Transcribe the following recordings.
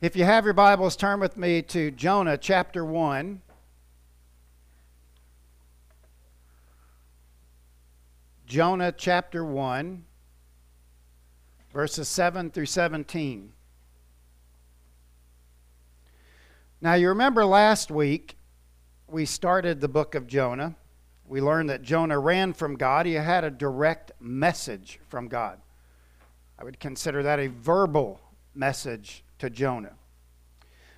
If you have your Bibles, turn with me to Jonah chapter 1. Jonah chapter 1, verses 7 through 17. Now, you remember last week we started the book of Jonah. We learned that Jonah ran from God, he had a direct message from God. I would consider that a verbal message to Jonah.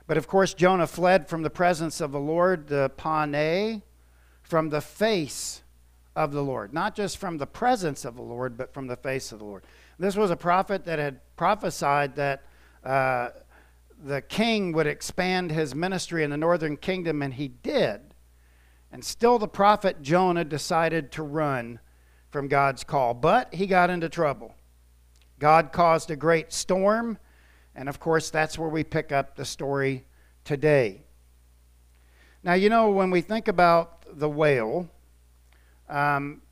But of course, Jonah fled from the presence of the Lord, the pane, from the face of the Lord. Not just from the presence of the Lord, but from the face of the Lord. This was a prophet that had prophesied that uh, the king would expand his ministry in the northern kingdom, and he did. And still, the prophet Jonah decided to run from God's call. But he got into trouble. God caused a great storm and of course, that's where we pick up the story today. Now, you know, when we think about the whale, um,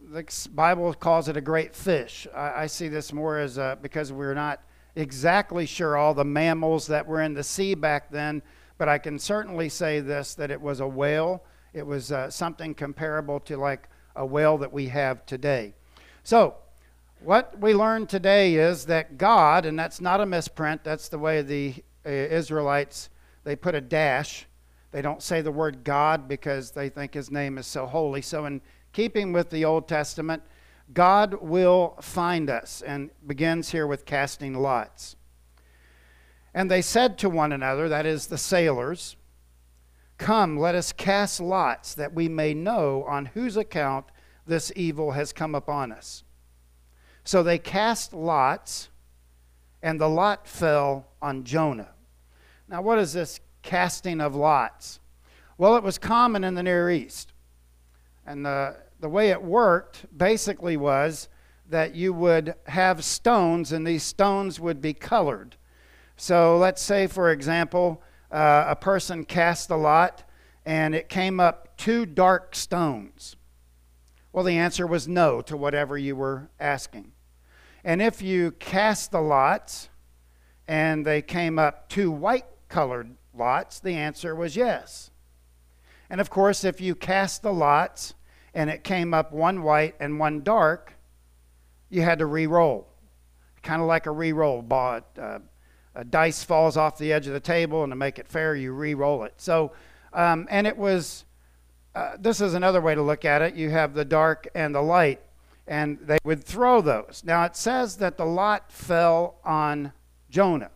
the Bible calls it a great fish. I, I see this more as a, because we're not exactly sure all the mammals that were in the sea back then, but I can certainly say this that it was a whale. It was uh, something comparable to like a whale that we have today. So, what we learned today is that God, and that's not a misprint, that's the way the uh, Israelites, they put a dash. They don't say the word God because they think his name is so holy. So, in keeping with the Old Testament, God will find us, and begins here with casting lots. And they said to one another, that is, the sailors, Come, let us cast lots, that we may know on whose account this evil has come upon us. So they cast lots, and the lot fell on Jonah. Now, what is this casting of lots? Well, it was common in the Near East. And the, the way it worked basically was that you would have stones, and these stones would be colored. So let's say, for example, uh, a person cast a lot, and it came up two dark stones. Well, the answer was no to whatever you were asking. And if you cast the lots and they came up two white colored lots, the answer was yes. And of course, if you cast the lots and it came up one white and one dark, you had to re roll. Kind of like a re roll. Uh, a dice falls off the edge of the table, and to make it fair, you re roll it. So, um, and it was, uh, this is another way to look at it. You have the dark and the light and they would throw those. Now it says that the lot fell on Jonah.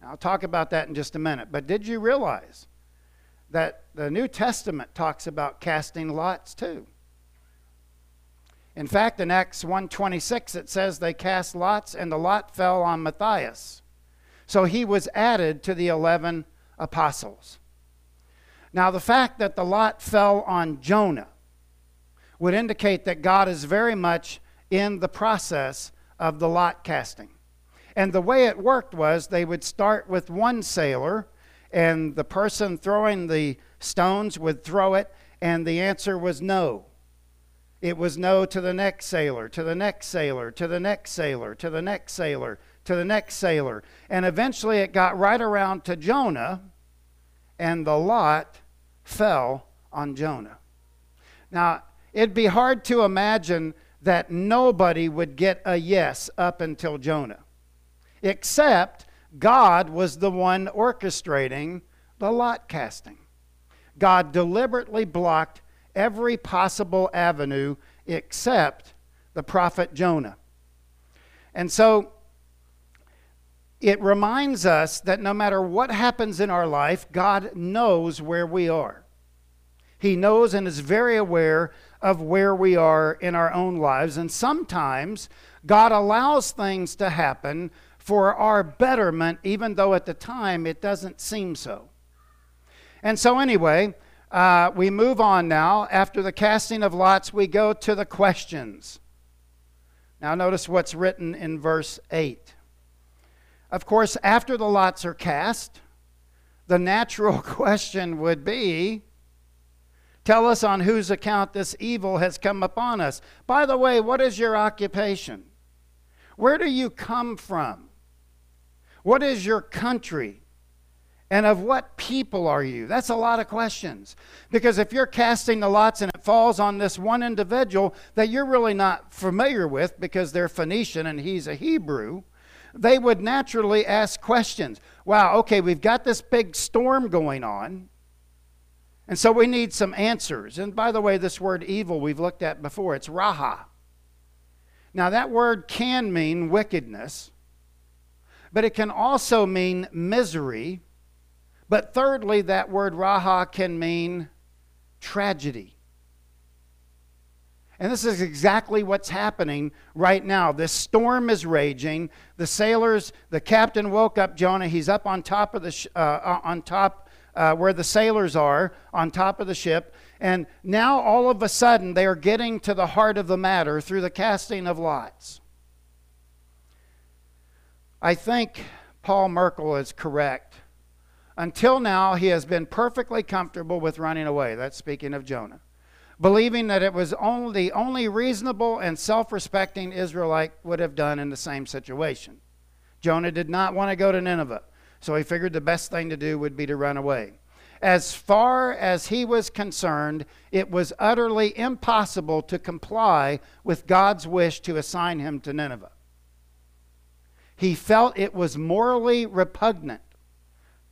Now, I'll talk about that in just a minute. But did you realize that the New Testament talks about casting lots too? In fact, in Acts 1:26 it says they cast lots and the lot fell on Matthias. So he was added to the 11 apostles. Now the fact that the lot fell on Jonah would indicate that God is very much in the process of the lot casting. And the way it worked was they would start with one sailor, and the person throwing the stones would throw it, and the answer was no. It was no to the next sailor, to the next sailor, to the next sailor, to the next sailor, to the next sailor. And eventually it got right around to Jonah, and the lot fell on Jonah. Now, It'd be hard to imagine that nobody would get a yes up until Jonah, except God was the one orchestrating the lot casting. God deliberately blocked every possible avenue except the prophet Jonah. And so it reminds us that no matter what happens in our life, God knows where we are. He knows and is very aware of where we are in our own lives. And sometimes God allows things to happen for our betterment, even though at the time it doesn't seem so. And so, anyway, uh, we move on now. After the casting of lots, we go to the questions. Now, notice what's written in verse 8. Of course, after the lots are cast, the natural question would be Tell us on whose account this evil has come upon us. By the way, what is your occupation? Where do you come from? What is your country? And of what people are you? That's a lot of questions. Because if you're casting the lots and it falls on this one individual that you're really not familiar with because they're Phoenician and he's a Hebrew, they would naturally ask questions. Wow, okay, we've got this big storm going on. And so we need some answers. And by the way, this word evil we've looked at before, it's raha. Now, that word can mean wickedness, but it can also mean misery. But thirdly, that word raha can mean tragedy. And this is exactly what's happening right now. This storm is raging. The sailors, the captain woke up Jonah. He's up on top of the sh- uh, uh on top uh, where the sailors are, on top of the ship. And now all of a sudden they are getting to the heart of the matter through the casting of lots. I think Paul Merkel is correct. Until now, he has been perfectly comfortable with running away. That's speaking of Jonah. Believing that it was only the only reasonable and self respecting Israelite would have done in the same situation. Jonah did not want to go to Nineveh, so he figured the best thing to do would be to run away. As far as he was concerned, it was utterly impossible to comply with God's wish to assign him to Nineveh. He felt it was morally repugnant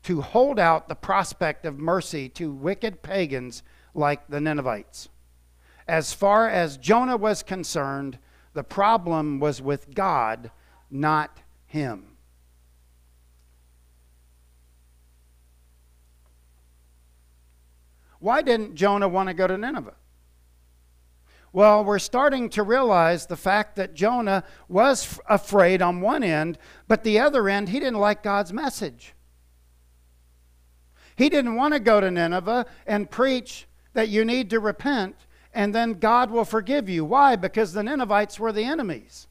to hold out the prospect of mercy to wicked pagans like the Ninevites. As far as Jonah was concerned, the problem was with God, not him. Why didn't Jonah want to go to Nineveh? Well, we're starting to realize the fact that Jonah was afraid on one end, but the other end, he didn't like God's message. He didn't want to go to Nineveh and preach that you need to repent and then God will forgive you. Why? Because the Ninevites were the enemies.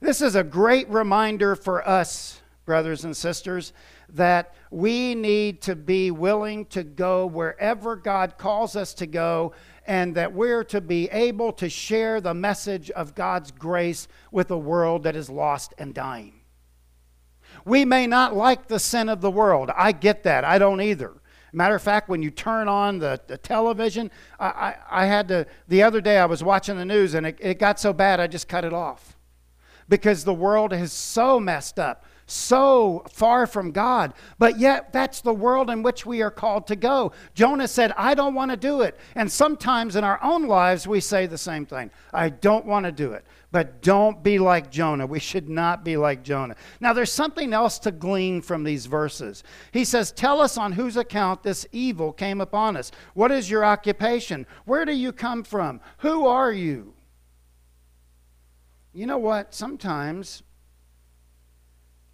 This is a great reminder for us, brothers and sisters, that we need to be willing to go wherever God calls us to go, and that we're to be able to share the message of God's grace with a world that is lost and dying. We may not like the sin of the world. I get that. I don't either. Matter of fact, when you turn on the, the television, I, I, I, had to, the other day I was watching the news and it, it got so bad I just cut it off. Because the world is so messed up so far from God. But yet, that's the world in which we are called to go. Jonah said, I don't want to do it. And sometimes in our own lives, we say the same thing I don't want to do it. But don't be like Jonah. We should not be like Jonah. Now, there's something else to glean from these verses. He says, Tell us on whose account this evil came upon us. What is your occupation? Where do you come from? Who are you? You know what? Sometimes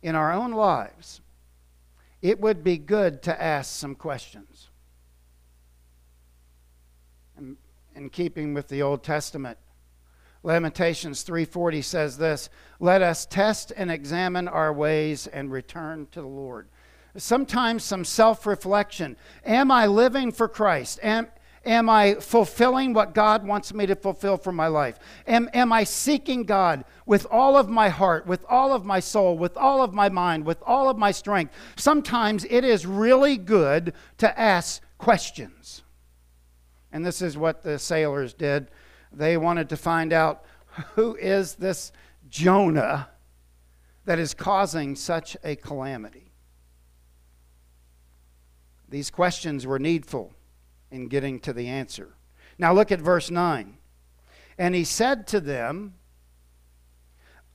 in our own lives, it would be good to ask some questions. In, in keeping with the Old Testament, Lamentations 3:40 says this, "Let us test and examine our ways and return to the Lord." Sometimes some self-reflection. Am I living for Christ? Am Am I fulfilling what God wants me to fulfill for my life? Am, am I seeking God with all of my heart, with all of my soul, with all of my mind, with all of my strength? Sometimes it is really good to ask questions. And this is what the sailors did. They wanted to find out who is this Jonah that is causing such a calamity? These questions were needful in getting to the answer. Now look at verse 9. And he said to them,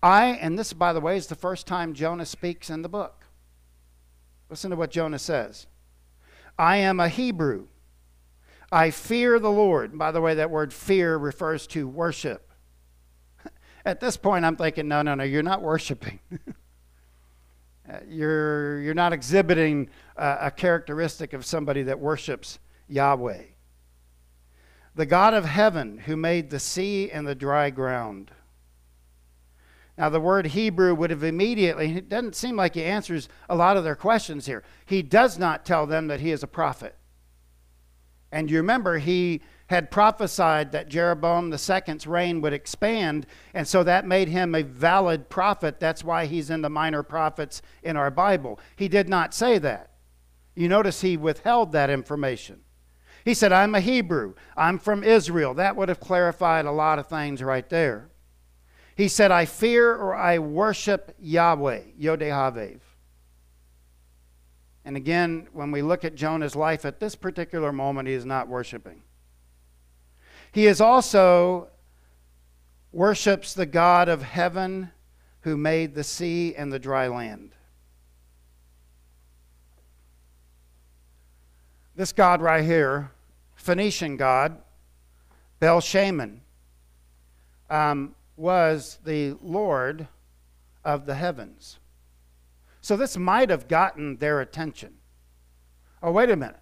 I, and this, by the way, is the first time Jonah speaks in the book. Listen to what Jonah says I am a Hebrew. I fear the Lord. By the way, that word fear refers to worship. At this point, I'm thinking, no, no, no, you're not worshiping. Uh, you're, you're not exhibiting uh, a characteristic of somebody that worships Yahweh, the God of heaven who made the sea and the dry ground. Now, the word Hebrew would have immediately, it doesn't seem like he answers a lot of their questions here. He does not tell them that he is a prophet. And you remember, he had prophesied that Jeroboam II's reign would expand, and so that made him a valid prophet. That's why he's in the minor prophets in our Bible. He did not say that. You notice he withheld that information. He said, I'm a Hebrew. I'm from Israel. That would have clarified a lot of things right there. He said, I fear or I worship Yahweh, Yodeh And again, when we look at Jonah's life at this particular moment, he is not worshiping. He is also worships the God of heaven who made the sea and the dry land. This God right here, Phoenician God, Bel Shaman, um, was the Lord of the heavens. So this might have gotten their attention. Oh, wait a minute.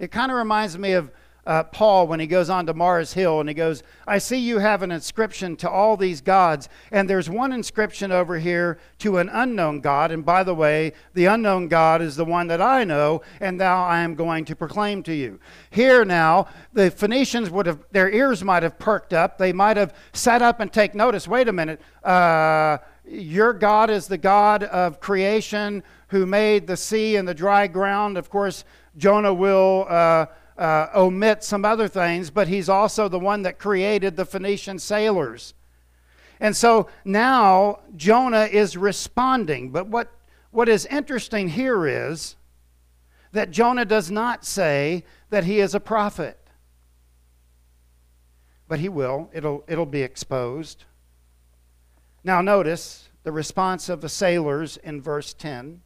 It kind of reminds me of uh, Paul when he goes on to Mars Hill and he goes, I see you have an inscription to all these gods, and there's one inscription over here to an unknown God. And by the way, the unknown God is the one that I know, and now I am going to proclaim to you. Here now, the Phoenicians would have, their ears might have perked up. They might have sat up and take notice. Wait a minute. Uh, your God is the God of creation who made the sea and the dry ground. Of course, Jonah will. Uh, uh, omit some other things, but he's also the one that created the Phoenician sailors. And so now Jonah is responding. But what, what is interesting here is that Jonah does not say that he is a prophet. But he will, it'll, it'll be exposed. Now, notice the response of the sailors in verse 10.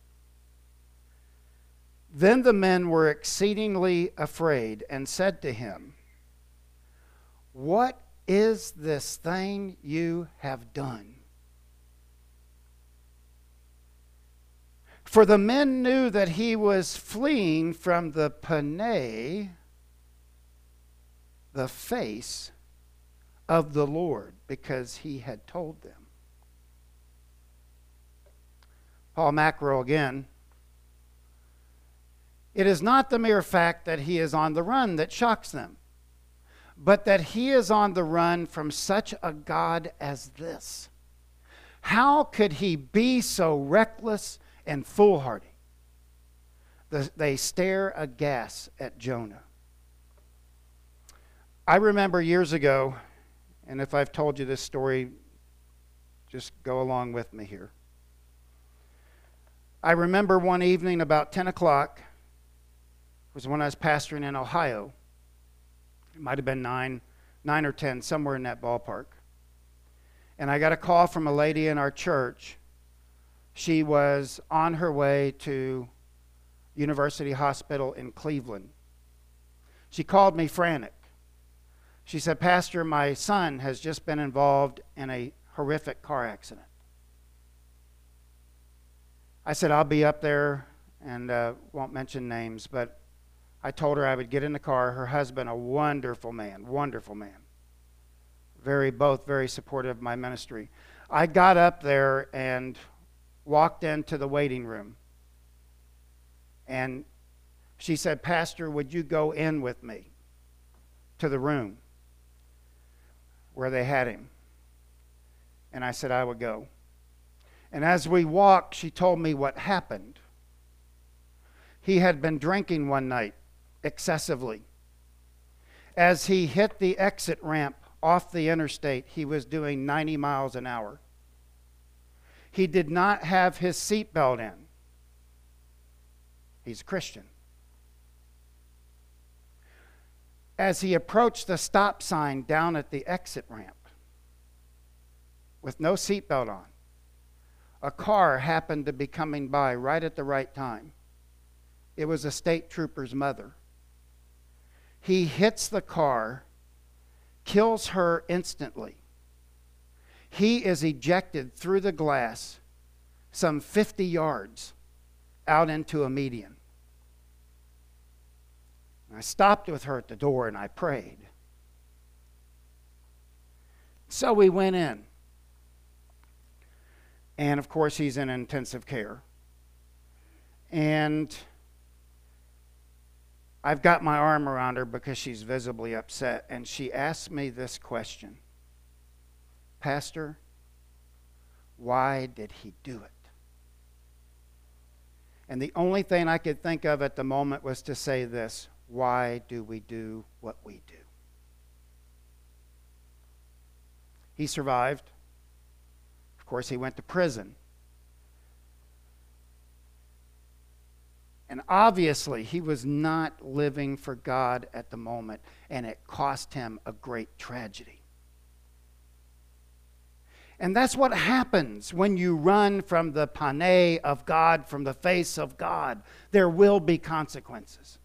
Then the men were exceedingly afraid and said to him, What is this thing you have done? For the men knew that he was fleeing from the Panay, the face of the Lord, because he had told them. Paul Macro again it is not the mere fact that he is on the run that shocks them, but that he is on the run from such a God as this. How could he be so reckless and foolhardy? They stare aghast at Jonah. I remember years ago, and if I've told you this story, just go along with me here. I remember one evening about 10 o'clock, was when I was pastoring in Ohio. It might have been nine, nine or ten, somewhere in that ballpark. And I got a call from a lady in our church. She was on her way to University Hospital in Cleveland. She called me frantic. She said, Pastor, my son has just been involved in a horrific car accident. I said, I'll be up there and uh, won't mention names, but I told her I would get in the car. Her husband, a wonderful man, wonderful man. Very, both very supportive of my ministry. I got up there and walked into the waiting room. And she said, Pastor, would you go in with me to the room where they had him? And I said, I would go. And as we walked, she told me what happened. He had been drinking one night excessively. As he hit the exit ramp off the interstate, he was doing 90 miles an hour. He did not have his seatbelt in. He's a Christian. As he approached the stop sign down at the exit ramp with no seatbelt on, a car happened to be coming by right at the right time. It was a state trooper's mother. He hits the car, kills her instantly. He is ejected through the glass some 50 yards out into a median. I stopped with her at the door and I prayed. So we went in. And of course, he's in intensive care. And I've got my arm around her because she's visibly upset, and she asked me this question Pastor, why did he do it? And the only thing I could think of at the moment was to say this Why do we do what we do? He survived. Of course, he went to prison. And obviously, he was not living for God at the moment, and it cost him a great tragedy. And that's what happens when you run from the pane of God, from the face of God. There will be consequences.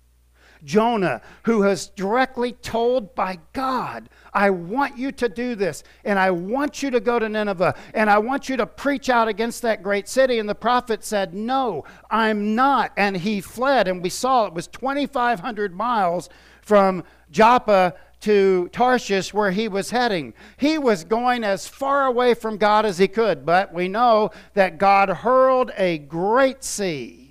Jonah, who was directly told by God, I want you to do this, and I want you to go to Nineveh, and I want you to preach out against that great city. And the prophet said, No, I'm not. And he fled, and we saw it was 2,500 miles from Joppa to Tarshish where he was heading. He was going as far away from God as he could, but we know that God hurled a great sea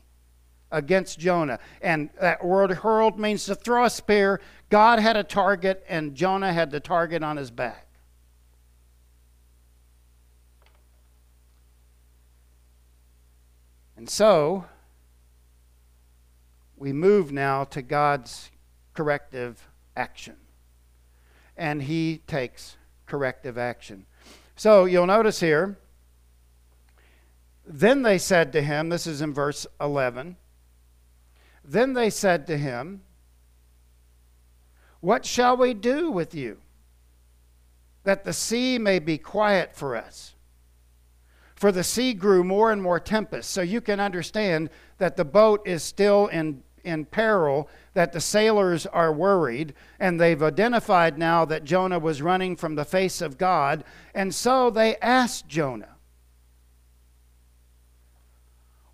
against Jonah. And that word hurled means to throw a spear. God had a target, and Jonah had the target on his back. And so, we move now to God's corrective action and he takes corrective action. So you'll notice here, then they said to him, this is in verse 11, then they said to him, What shall we do with you, that the sea may be quiet for us? For the sea grew more and more tempest. So you can understand that the boat is still in in peril, that the sailors are worried, and they've identified now that Jonah was running from the face of God, and so they asked Jonah,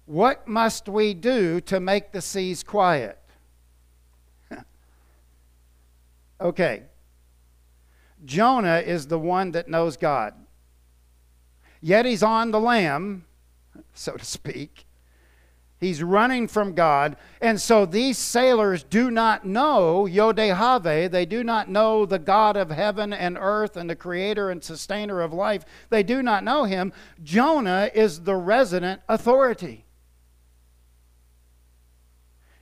What must we do to make the seas quiet? okay. Jonah is the one that knows God. Yet he's on the lam, so to speak. He's running from God. And so these sailors do not know Yodehave. They do not know the God of heaven and earth and the creator and sustainer of life. They do not know him. Jonah is the resident authority.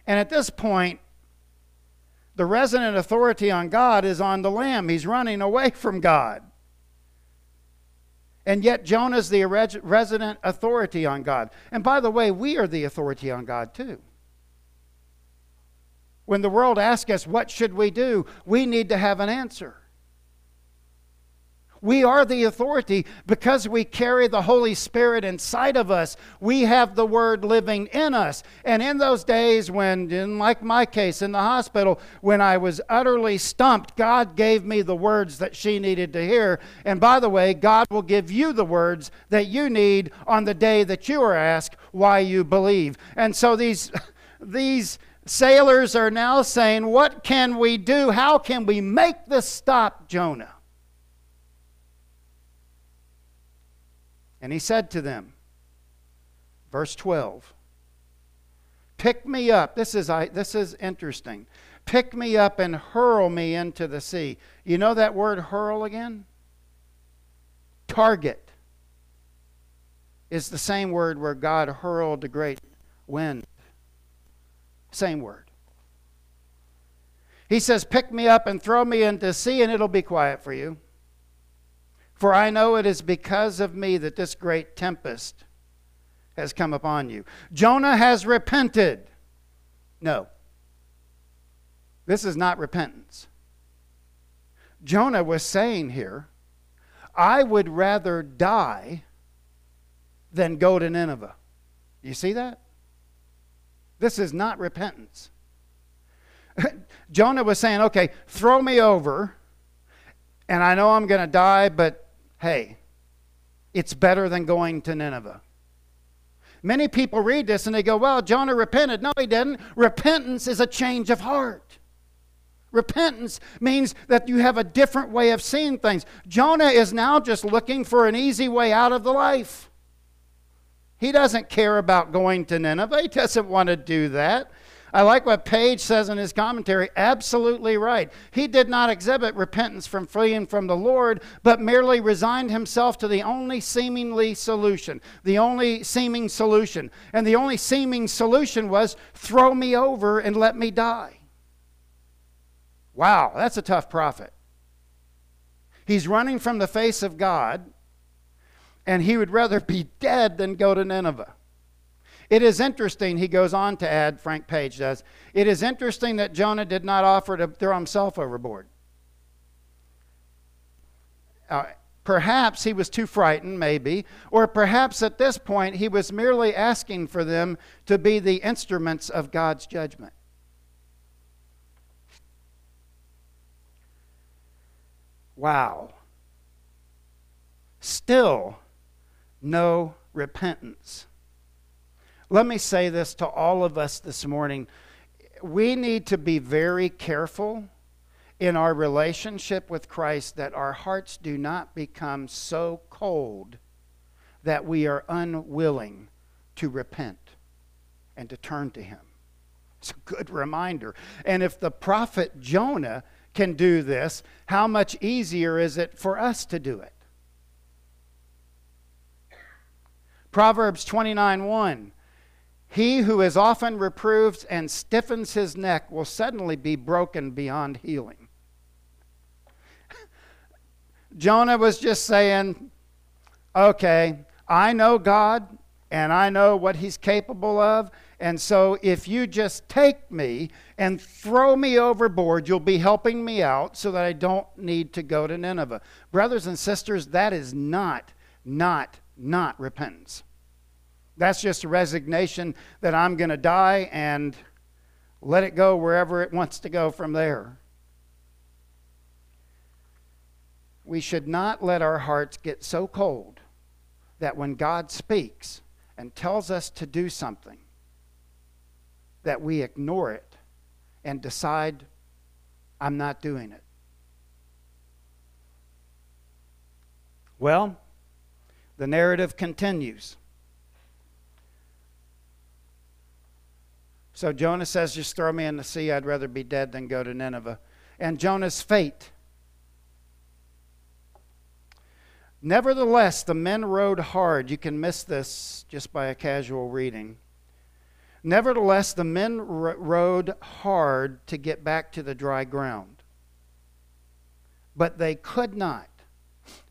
And at this point, the resident authority on God is on the lam. He's running away from God. And yet, Jonah's the resident authority on God. And by the way, we are the authority on God too. When the world asks us, what should we do? We need to have an answer. We are the authority because we carry the Holy Spirit inside of us. We have the Word living in us. And in those days when, in like my case in the hospital, when I was utterly stumped, God gave me the words that she needed to hear. And by the way, God will give you the words that you need on the day that you are asked why you believe. And so these, these sailors are now saying, What can we do? How can we make this stop, Jonah? And he said to them, verse 12, Pick me up. This is, I, this is interesting. Pick me up and hurl me into the sea. You know that word hurl again? Target is the same word where God hurled the great wind. Same word. He says, Pick me up and throw me into the sea, and it'll be quiet for you. For I know it is because of me that this great tempest has come upon you. Jonah has repented. No. This is not repentance. Jonah was saying here, I would rather die than go to Nineveh. You see that? This is not repentance. Jonah was saying, okay, throw me over, and I know I'm going to die, but hey, it's better than going to Nineveh. Many people read this and they go, well, Jonah repented. No, he didn't. Repentance is a change of heart. Repentance means that you have a different way of seeing things. Jonah is now just looking for an easy way out of the life. He doesn't care about going to Nineveh, he doesn't want to do that. I like what Page says in his commentary. Absolutely right. He did not exhibit repentance from fleeing from the Lord, but merely resigned himself to the only seemingly solution, the only seeming solution. And the only seeming solution was throw me over and let me die. Wow, that's a tough prophet. He's running from the face of God, and he would rather be dead than go to Nineveh. It is interesting, he goes on to add, Frank Page does, it is interesting that Jonah did not offer to throw himself overboard. Uh, perhaps he was too frightened, maybe, or perhaps at this point he was merely asking for them to be the instruments of God's judgment. Wow. Still no repentance. Let me say this to all of us this morning. We need to be very careful in our relationship with Christ that our hearts do not become so cold that we are unwilling to repent and to turn to Him. It's a good reminder. And if the prophet Jonah can do this, how much easier is it for us to do it? Proverbs 29 1. He who is often reproved and stiffens his neck will suddenly be broken beyond healing. Jonah was just saying, okay, I know God and I know what he's capable of. And so if you just take me and throw me overboard, you'll be helping me out so that I don't need to go to Nineveh. Brothers and sisters, that is not, not, not repentance. That's just a resignation that I'm going to die and let it go wherever it wants to go from there. We should not let our hearts get so cold that when God speaks and tells us to do something, that we ignore it and decide, I'm not doing it. Well, the narrative continues. So Jonah says, Just throw me in the sea. I'd rather be dead than go to Nineveh. And Jonah's fate. Nevertheless, the men rowed hard. You can miss this just by a casual reading. Nevertheless, the men rowed hard to get back to the dry ground. But they could not,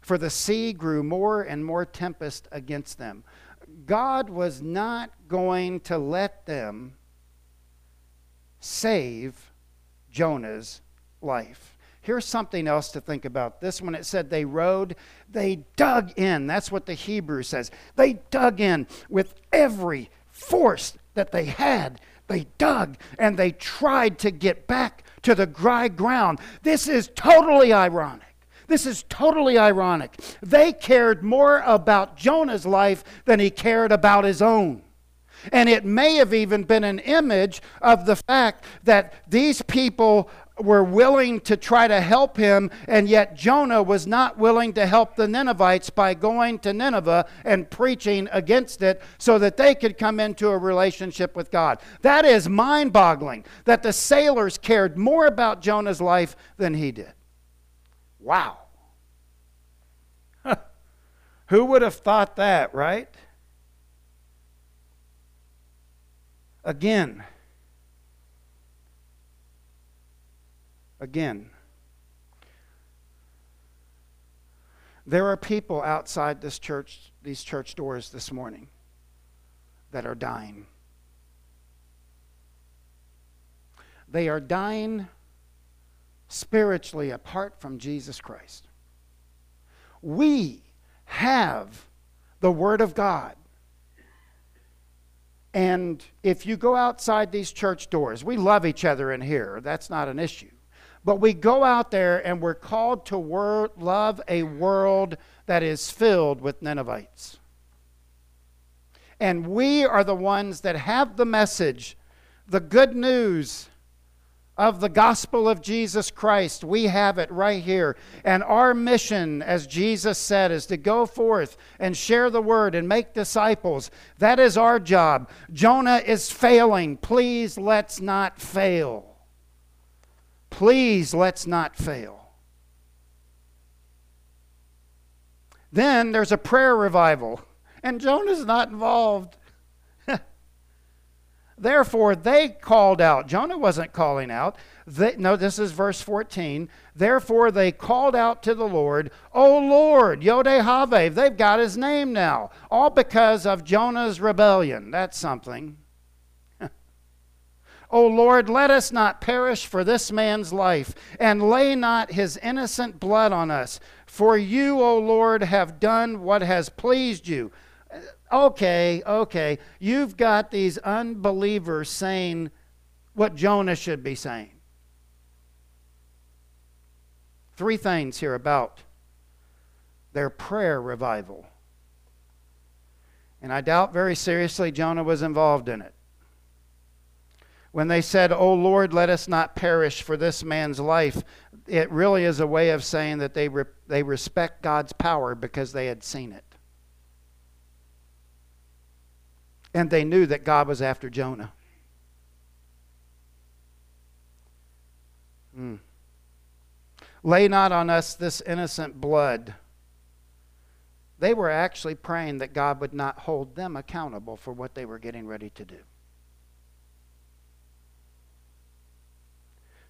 for the sea grew more and more tempest against them. God was not going to let them save Jonah's life. Here's something else to think about. This one, it said they rowed, they dug in. That's what the Hebrew says. They dug in with every force that they had. They dug and they tried to get back to the dry ground. This is totally ironic. This is totally ironic. They cared more about Jonah's life than he cared about his own. And it may have even been an image of the fact that these people were willing to try to help him, and yet Jonah was not willing to help the Ninevites by going to Nineveh and preaching against it so that they could come into a relationship with God. That is mind boggling that the sailors cared more about Jonah's life than he did. Wow. Who would have thought that, right? Again, again, there are people outside this church, these church doors this morning that are dying. They are dying spiritually apart from Jesus Christ. We have the Word of God and if you go outside these church doors, we love each other in here. That's not an issue. But we go out there and we're called to wor- love a world that is filled with Ninevites. And we are the ones that have the message, the good news of the gospel of Jesus Christ. We have it right here. And our mission, as Jesus said, is to go forth and share the word and make disciples. That is our job. Jonah is failing. Please let's not fail. Please let's not fail. Then there's a prayer revival, and Jonah's not involved. Therefore, they called out. Jonah wasn't calling out. They, no, this is verse 14. Therefore, they called out to the Lord, O Lord, Yodeh They've got his name now, all because of Jonah's rebellion. That's something. O Lord, let us not perish for this man's life, and lay not his innocent blood on us. For you, O Lord, have done what has pleased you okay, okay, you've got these unbelievers saying what Jonah should be saying. Three things here about their prayer revival. And I doubt very seriously Jonah was involved in it. When they said, O Lord, let us not perish for this man's life, it really is a way of saying that they, re- they respect God's power because they had seen it. And they knew that God was after Jonah. Mm. Lay not on us this innocent blood. They were actually praying that God would not hold them accountable for what they were getting ready to do.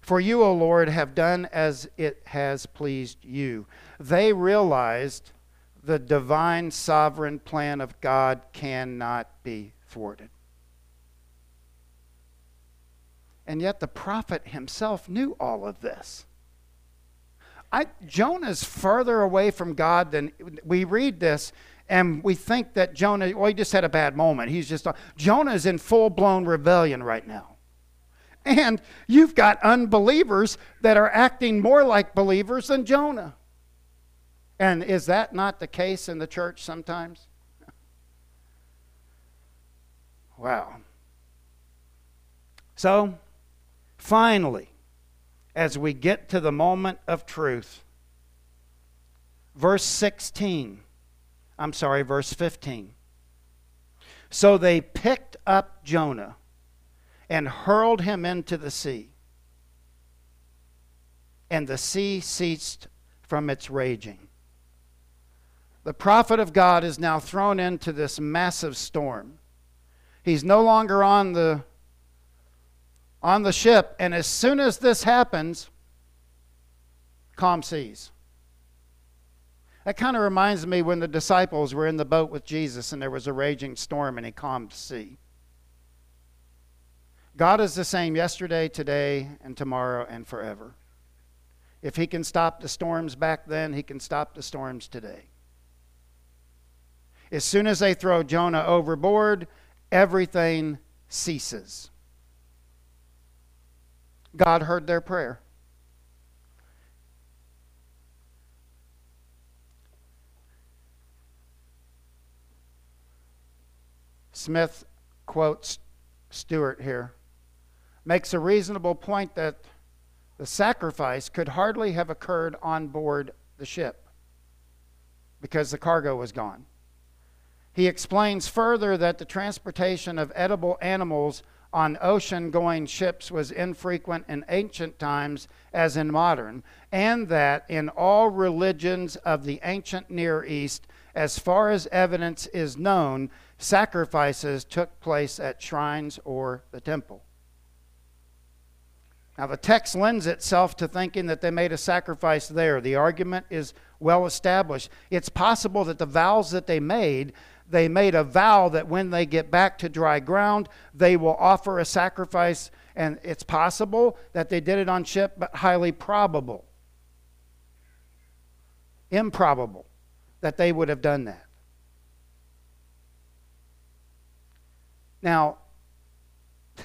For you, O Lord, have done as it has pleased you. They realized the divine sovereign plan of God cannot be thwarted. And yet the prophet himself knew all of this. I, Jonah's further away from God than we read this and we think that Jonah, well, he just had a bad moment. He's just, Jonah's in full blown rebellion right now. And you've got unbelievers that are acting more like believers than Jonah. And is that not the case in the church sometimes? Wow. So, finally, as we get to the moment of truth, verse 16, I'm sorry, verse 15. So they picked up Jonah and hurled him into the sea. And the sea ceased from its raging. The prophet of God is now thrown into this massive storm. He's no longer on the on the ship and as soon as this happens calm seas. That kind of reminds me when the disciples were in the boat with Jesus and there was a raging storm and he calmed the sea. God is the same yesterday, today, and tomorrow, and forever. If He can stop the storms back then, He can stop the storms today. As soon as they throw Jonah overboard, everything ceases. God heard their prayer. Smith quotes Stuart here, makes a reasonable point that the sacrifice could hardly have occurred on board the ship because the cargo was gone. He explains further that the transportation of edible animals on ocean going ships was infrequent in ancient times as in modern, and that in all religions of the ancient Near East, as far as evidence is known, sacrifices took place at shrines or the temple. Now, the text lends itself to thinking that they made a sacrifice there. The argument is well established. It's possible that the vows that they made they made a vow that when they get back to dry ground, they will offer a sacrifice. And it's possible that they did it on ship, but highly probable, improbable that they would have done that. Now,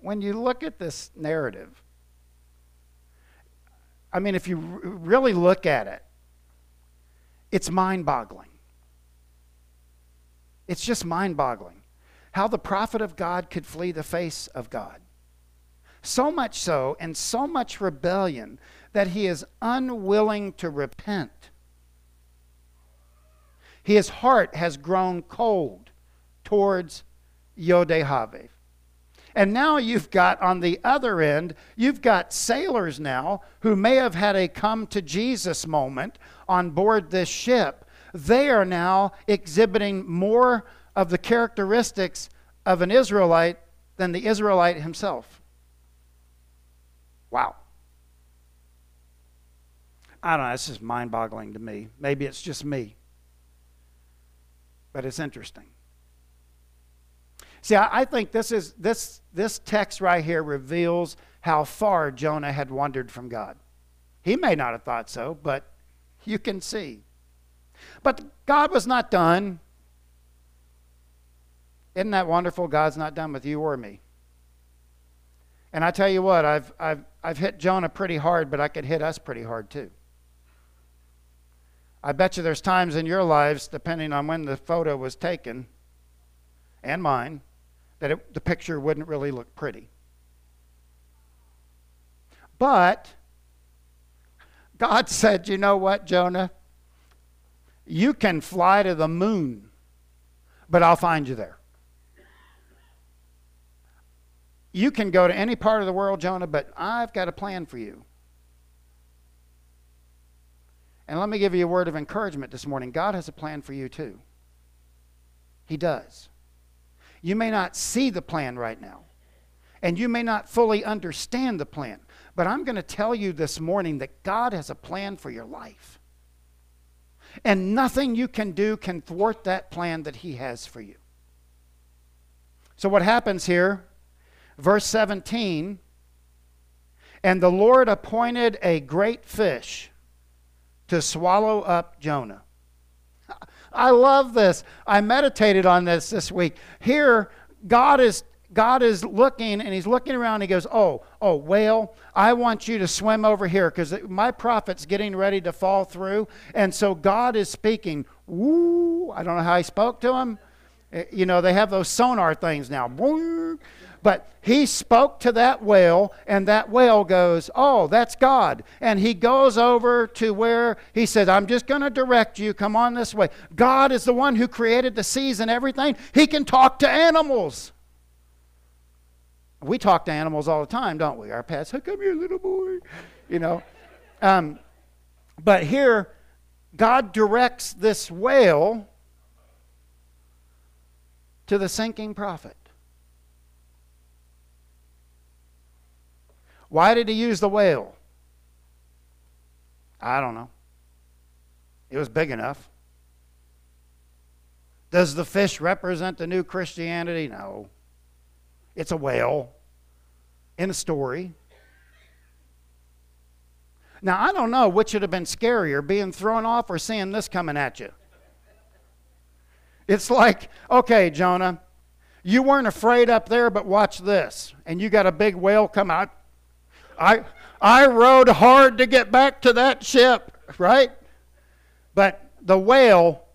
when you look at this narrative, I mean, if you really look at it, it's mind boggling. It's just mind boggling how the prophet of God could flee the face of God. So much so, and so much rebellion, that he is unwilling to repent. His heart has grown cold towards Yodehave. And now you've got on the other end, you've got sailors now who may have had a come to Jesus moment on board this ship. They are now exhibiting more of the characteristics of an Israelite than the Israelite himself. Wow. I don't know, this is mind boggling to me. Maybe it's just me. But it's interesting. See, I, I think this is this this text right here reveals how far Jonah had wandered from God. He may not have thought so, but you can see. But God was not done. Isn't that wonderful? God's not done with you or me. And I tell you what, I've, I've, I've hit Jonah pretty hard, but I could hit us pretty hard too. I bet you there's times in your lives, depending on when the photo was taken, and mine, that it, the picture wouldn't really look pretty. But God said, you know what, Jonah? You can fly to the moon, but I'll find you there. You can go to any part of the world, Jonah, but I've got a plan for you. And let me give you a word of encouragement this morning. God has a plan for you too. He does. You may not see the plan right now, and you may not fully understand the plan, but I'm going to tell you this morning that God has a plan for your life. And nothing you can do can thwart that plan that He has for you. So, what happens here verse 17 and the Lord appointed a great fish to swallow up Jonah. I love this. I meditated on this this week. Here, God is God is looking and he's looking around and he goes, Oh, oh, whale, I want you to swim over here because my prophet's getting ready to fall through. And so God is speaking. Woo! I don't know how he spoke to him. Eh, you know, they have those sonar things now. But he spoke to that whale, and that whale goes, Oh, that's God. And he goes over to where he says, I'm just going to direct you. Come on this way. God is the one who created the seas and everything. He can talk to animals. We talk to animals all the time, don't we? Our pets, hey, come here, little boy. You know. Um, but here, God directs this whale to the sinking prophet. Why did he use the whale? I don't know. It was big enough. Does the fish represent the new Christianity? No. It's a whale in a story. Now, I don't know which would have been scarier, being thrown off or seeing this coming at you. It's like, okay, Jonah, you weren't afraid up there, but watch this. And you got a big whale come out. I, I rowed hard to get back to that ship, right? But the whale,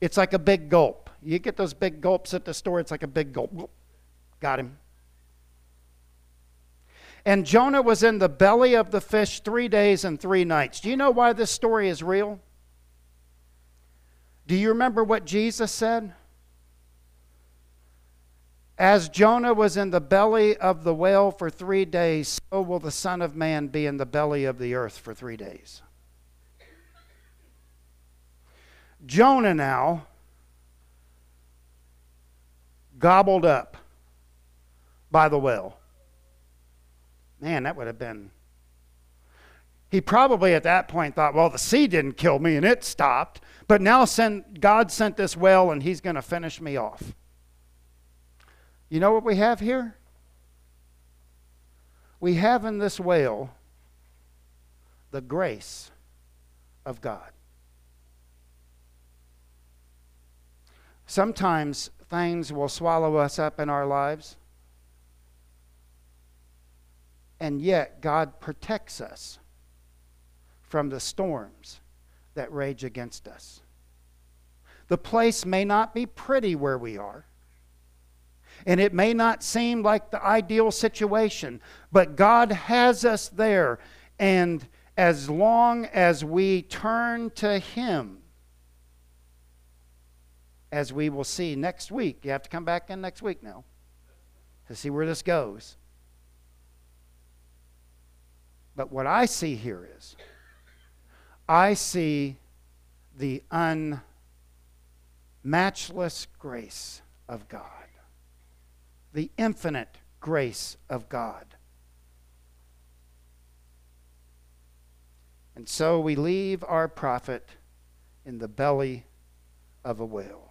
it's like a big gulp. You get those big gulps at the store, it's like a big gulp. Got him. And Jonah was in the belly of the fish three days and three nights. Do you know why this story is real? Do you remember what Jesus said? As Jonah was in the belly of the whale for three days, so will the Son of Man be in the belly of the earth for three days. Jonah now gobbled up by the whale. Man, that would have been. He probably at that point thought, well, the sea didn't kill me and it stopped, but now send, God sent this whale and he's going to finish me off. You know what we have here? We have in this whale the grace of God. Sometimes things will swallow us up in our lives, and yet God protects us from the storms that rage against us. The place may not be pretty where we are. And it may not seem like the ideal situation, but God has us there. And as long as we turn to Him, as we will see next week, you have to come back in next week now to see where this goes. But what I see here is I see the unmatchless grace of God, the infinite grace of God. And so we leave our prophet in the belly of a whale.